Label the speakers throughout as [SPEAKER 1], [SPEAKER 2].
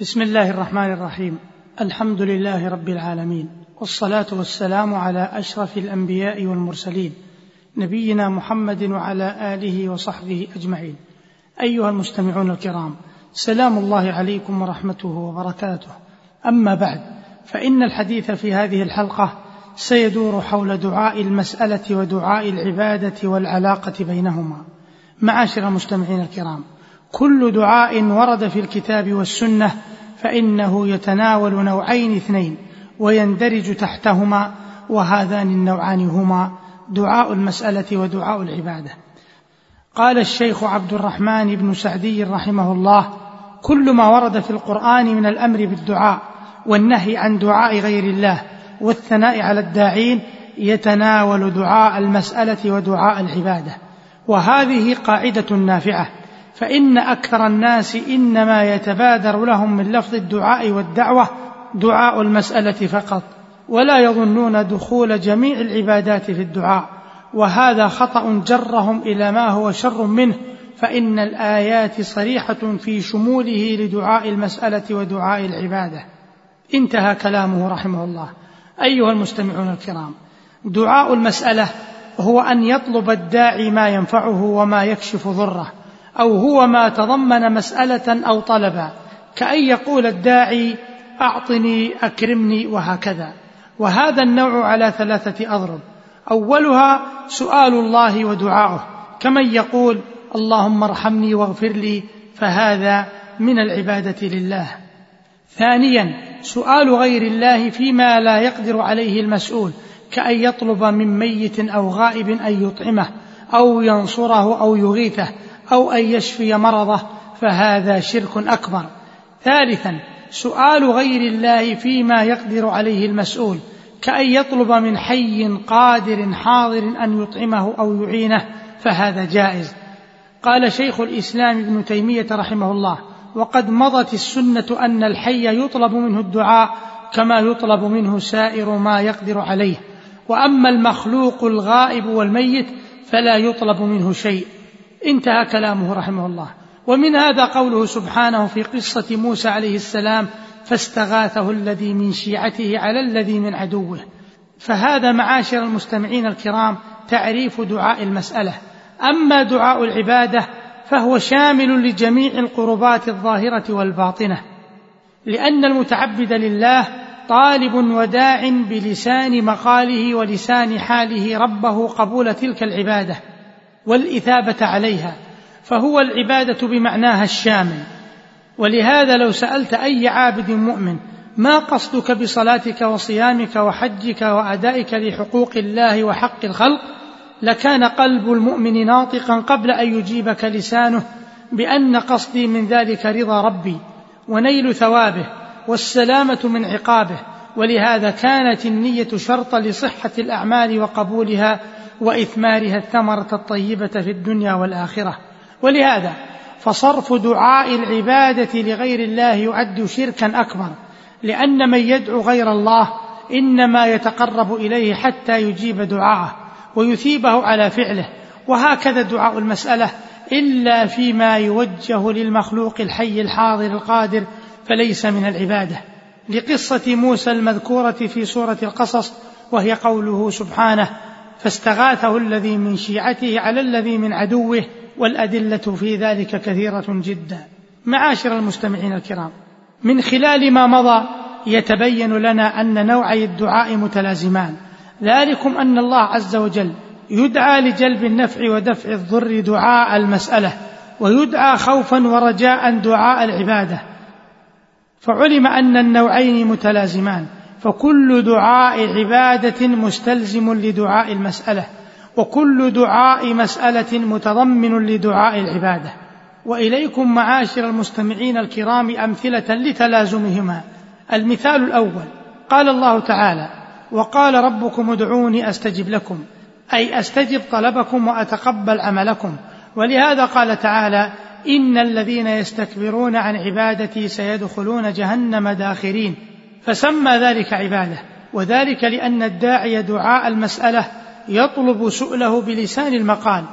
[SPEAKER 1] بسم الله الرحمن الرحيم. الحمد لله رب العالمين. والصلاة والسلام على أشرف الأنبياء والمرسلين نبينا محمد وعلى آله وصحبه أجمعين. أيها المستمعون الكرام سلام الله عليكم ورحمته وبركاته. أما بعد فإن الحديث في هذه الحلقة سيدور حول دعاء المسألة ودعاء العبادة والعلاقة بينهما. معاشر المستمعين الكرام كل دعاء ورد في الكتاب والسنة فإنه يتناول نوعين اثنين ويندرج تحتهما وهذان النوعان هما دعاء المسألة ودعاء العبادة. قال الشيخ عبد الرحمن بن سعدي رحمه الله كل ما ورد في القرآن من الأمر بالدعاء والنهي عن دعاء غير الله والثناء على الداعين يتناول دعاء المسألة ودعاء العبادة. وهذه قاعدة نافعة فإن أكثر الناس إنما يتبادر لهم من لفظ الدعاء والدعوة دعاء المسألة فقط ولا يظنون دخول جميع العبادات في الدعاء وهذا خطأ جرهم إلى ما هو شر منه فإن الآيات صريحة في شموله لدعاء المسألة ودعاء العبادة. انتهى كلامه رحمه الله. أيها المستمعون الكرام دعاء المسألة هو أن يطلب الداعي ما ينفعه وما يكشف ضره. أو هو ما تضمن مسألة أو طلبا كأن يقول الداعي أعطني أكرمني وهكذا. وهذا النوع على ثلاثة أضرب. أولها سؤال الله ودعاؤه. كمن يقول اللهم ارحمني واغفر لي فهذا من العبادة لله. ثانيا سؤال غير الله فيما لا يقدر عليه المسؤول كأن يطلب من ميت أو غائب أن يطعمه أو ينصره أو يغيثه. أو أن يشفي مرضه فهذا شرك أكبر. ثالثا سؤال غير الله فيما يقدر عليه المسؤول كأن يطلب من حي قادر حاضر أن يطعمه أو يعينه فهذا جائز. قال شيخ الإسلام ابن تيمية رحمه الله وقد مضت السنة أن الحي يطلب منه الدعاء كما يطلب منه سائر ما يقدر عليه. وأما المخلوق الغائب والميت فلا يطلب منه شيء. انتهى كلامه رحمه الله. ومن هذا قوله سبحانه في قصة موسى عليه السلام فاستغاثه الذي من شيعته على الذي من عدوه. فهذا معاشر المستمعين الكرام تعريف دعاء المسألة. أما دعاء العبادة فهو شامل لجميع القربات الظاهرة والباطنة. لأن المتعبد لله طالب وداع بلسان مقاله ولسان حاله ربه قبول تلك العبادة. والإثابة عليها فهو العبادة بمعناها الشامل. ولهذا لو سألت أي عابد مؤمن ما قصدك بصلاتك وصيامك وحجك وأدائك لحقوق الله وحق الخلق؟ لكان قلب المؤمن ناطقا قبل أن يجيبك لسانه بأن قصدي من ذلك رضا ربي ونيل ثوابه والسلامة من عقابه. ولهذا كانت النية شرطا لصحة الأعمال وقبولها وإثمارها الثمرة الطيبة في الدنيا والآخرة. ولهذا فصرف دعاء العبادة لغير الله يعد شركا أكبر لأن من يدعو غير الله إنما يتقرب إليه حتى يجيب دعاءه ويثيبه على فعله. وهكذا دعاء المسألة إلا فيما يوجه للمخلوق الحي الحاضر القادر فليس من العبادة. لقصة موسى المذكورة في سورة القصص وهي قوله سبحانه فاستغاثه الذي من شيعته على الذي من عدوه والأدلة في ذلك كثيرة جدا. معاشر المستمعين الكرام من خلال ما مضى يتبين لنا أن نوعي الدعاء متلازمان. ذلكم أن الله عز وجل يدعى لجلب النفع ودفع الضر دعاء المسألة ويدعى خوفا ورجاء دعاء العبادة. فعلم أن النوعين متلازمان. فكل دعاء عبادة مستلزم لدعاء المسألة وكل دعاء مسألة متضمن لدعاء العبادة. وإليكم معاشر المستمعين الكرام أمثلة لتلازمهما. المثال الأول قال الله تعالى وقال ربكم ادعوني أستجب لكم أي أستجب طلبكم وأتقبل عملكم. ولهذا قال تعالى إن الذين يستكبرون عن عبادتي سيدخلون جهنم داخرين. فسمى ذلك عبادة وذلك لأن الداعي دعاء المسألة يطلب سؤله بلسان المقال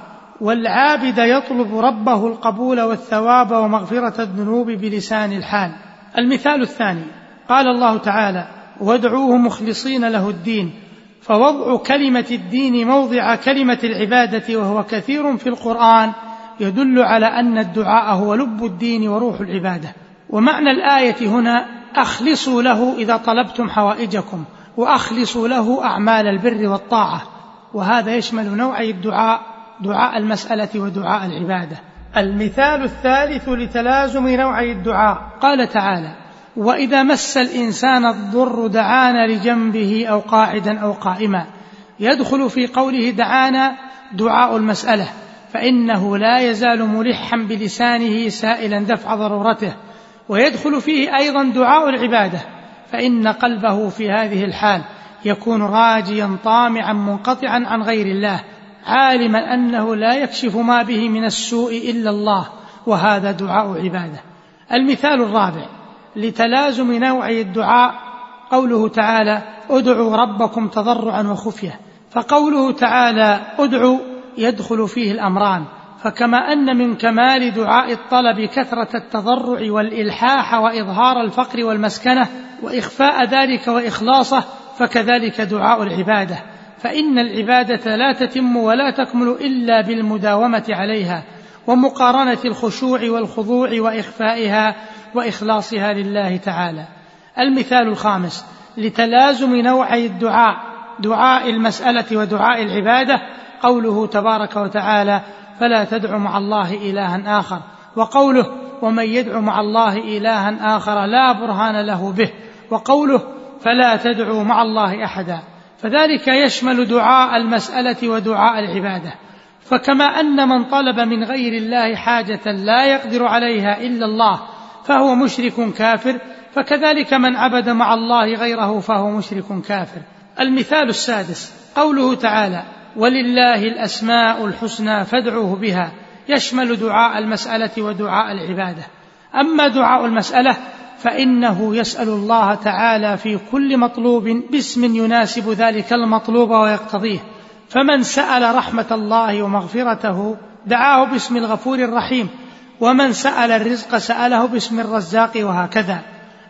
[SPEAKER 1] والعابد يطلب ربه القبول والثواب ومغفرة الذنوب بلسان الحال. المثال الثاني قال الله تعالى وادعوه مخلصين له الدين فوضع كلمة الدين موضع كلمة العبادة وهو كثير في القرآن يدل على أن الدعاء هو لب الدين وروح العبادة. ومعنى الآية هنا أخلصوا له إذا طلبتم حوائجكم وأخلصوا له أعمال البر والطاعة. وهذا يشمل نوعي الدعاء دعاء المسألة ودعاء العبادة. المثال الثالث لتلازم نوعي الدعاء. قال تعالى وإذا مس الإنسان الضر دعانا لجنبه أو قاعدا أو قائما. يدخل في قوله دعانا دعاء المسألة فإنه لا يزال ملحا بلسانه سائلا دفع ضرورته. ويدخل فيه أيضا دعاء العبادة فإن قلبه في هذه الحال يكون راجيا طامعا منقطعا عن غير الله عالما أنه لا يكشف ما به من السوء إلا الله وهذا دعاء عبادة. المثال الرابع لتلازم نوع الدعاء قوله تعالى ادعوا ربكم تضرعا وخفية فقوله تعالى ادعوا يدخل فيه الأمران فكما أن من كمال دعاء الطلب كثرة التضرع والإلحاح وإظهار الفقر والمسكنة وإخفاء ذلك وإخلاصه فكذلك دعاء العبادة. فإن العبادة لا تتم ولا تكمل إلا بالمداومة عليها ومقارنة الخشوع والخضوع وإخفائها وإخلاصها لله تعالى. المثال الخامس لتلازم نوعي الدعاء دعاء المسألة ودعاء العبادة قوله تبارك وتعالى فلا تدع مع الله إلها آخر. وقوله ومن يدع مع الله إلها آخر لا برهان له به. وقوله فلا تدعوا مع الله أحدا. فذلك يشمل دعاء المسألة ودعاء العبادة. فكما أن من طلب من غير الله حاجة لا يقدر عليها إلا الله فهو مشرك كافر. فكذلك من عبد مع الله غيره فهو مشرك كافر. المثال السادس قوله تعالى ولله الأسماء الحسنى فادعوه بها. يشمل دعاء المسألة ودعاء العبادة. أما دعاء المسألة فإنه يسأل الله تعالى في كل مطلوب باسم يناسب ذلك المطلوب ويقتضيه. فمن سأل رحمة الله ومغفرته دعاه باسم الغفور الرحيم. ومن سأل الرزق سأله باسم الرزاق وهكذا.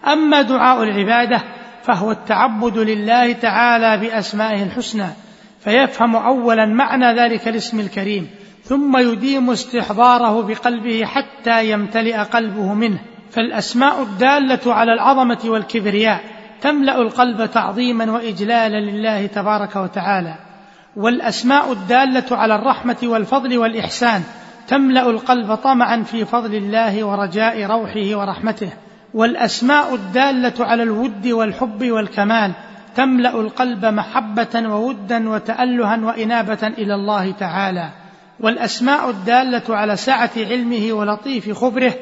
[SPEAKER 1] أما دعاء العبادة فهو التعبد لله تعالى بأسمائه الحسنى. فيفهم أولا معنى ذلك الاسم الكريم ثم يديم استحضاره بقلبه حتى يمتلئ قلبه منه. فالأسماء الدالة على العظمة والكبرياء تملأ القلب تعظيما وإجلالا لله تبارك وتعالى. والأسماء الدالة على الرحمة والفضل والإحسان تملأ القلب طمعا في فضل الله ورجاء روحه ورحمته. والأسماء الدالة على الود والحب والكمال تملأ القلب محبة وودا وتألها وإنابة إلى الله تعالى. والأسماء الدالة على سعة علمه ولطيف خبره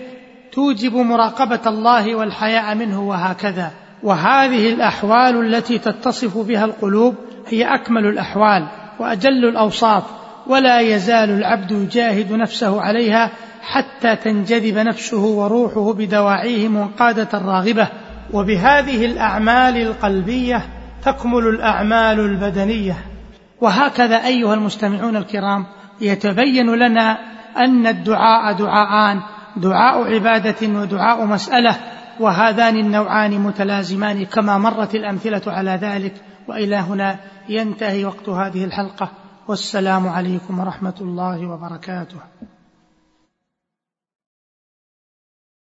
[SPEAKER 1] توجب مراقبة الله والحياء منه وهكذا. وهذه الأحوال التي تتصف بها القلوب هي أكمل الأحوال وأجل الاوصاف ولا يزال العبد يجاهد نفسه عليها حتى تنجذب نفسه وروحه بدواعيه منقادة راغبة. وبهذه الأعمال القلبية تكمل الأعمال البدنية. وهكذا أيها المستمعون الكرام يتبين لنا أن الدعاء دعاءان دعاء عبادة ودعاء مسألة وهذان النوعان متلازمان كما مرت الأمثلة على ذلك. وإلى هنا ينتهي وقت هذه الحلقة. والسلام عليكم ورحمة الله وبركاته.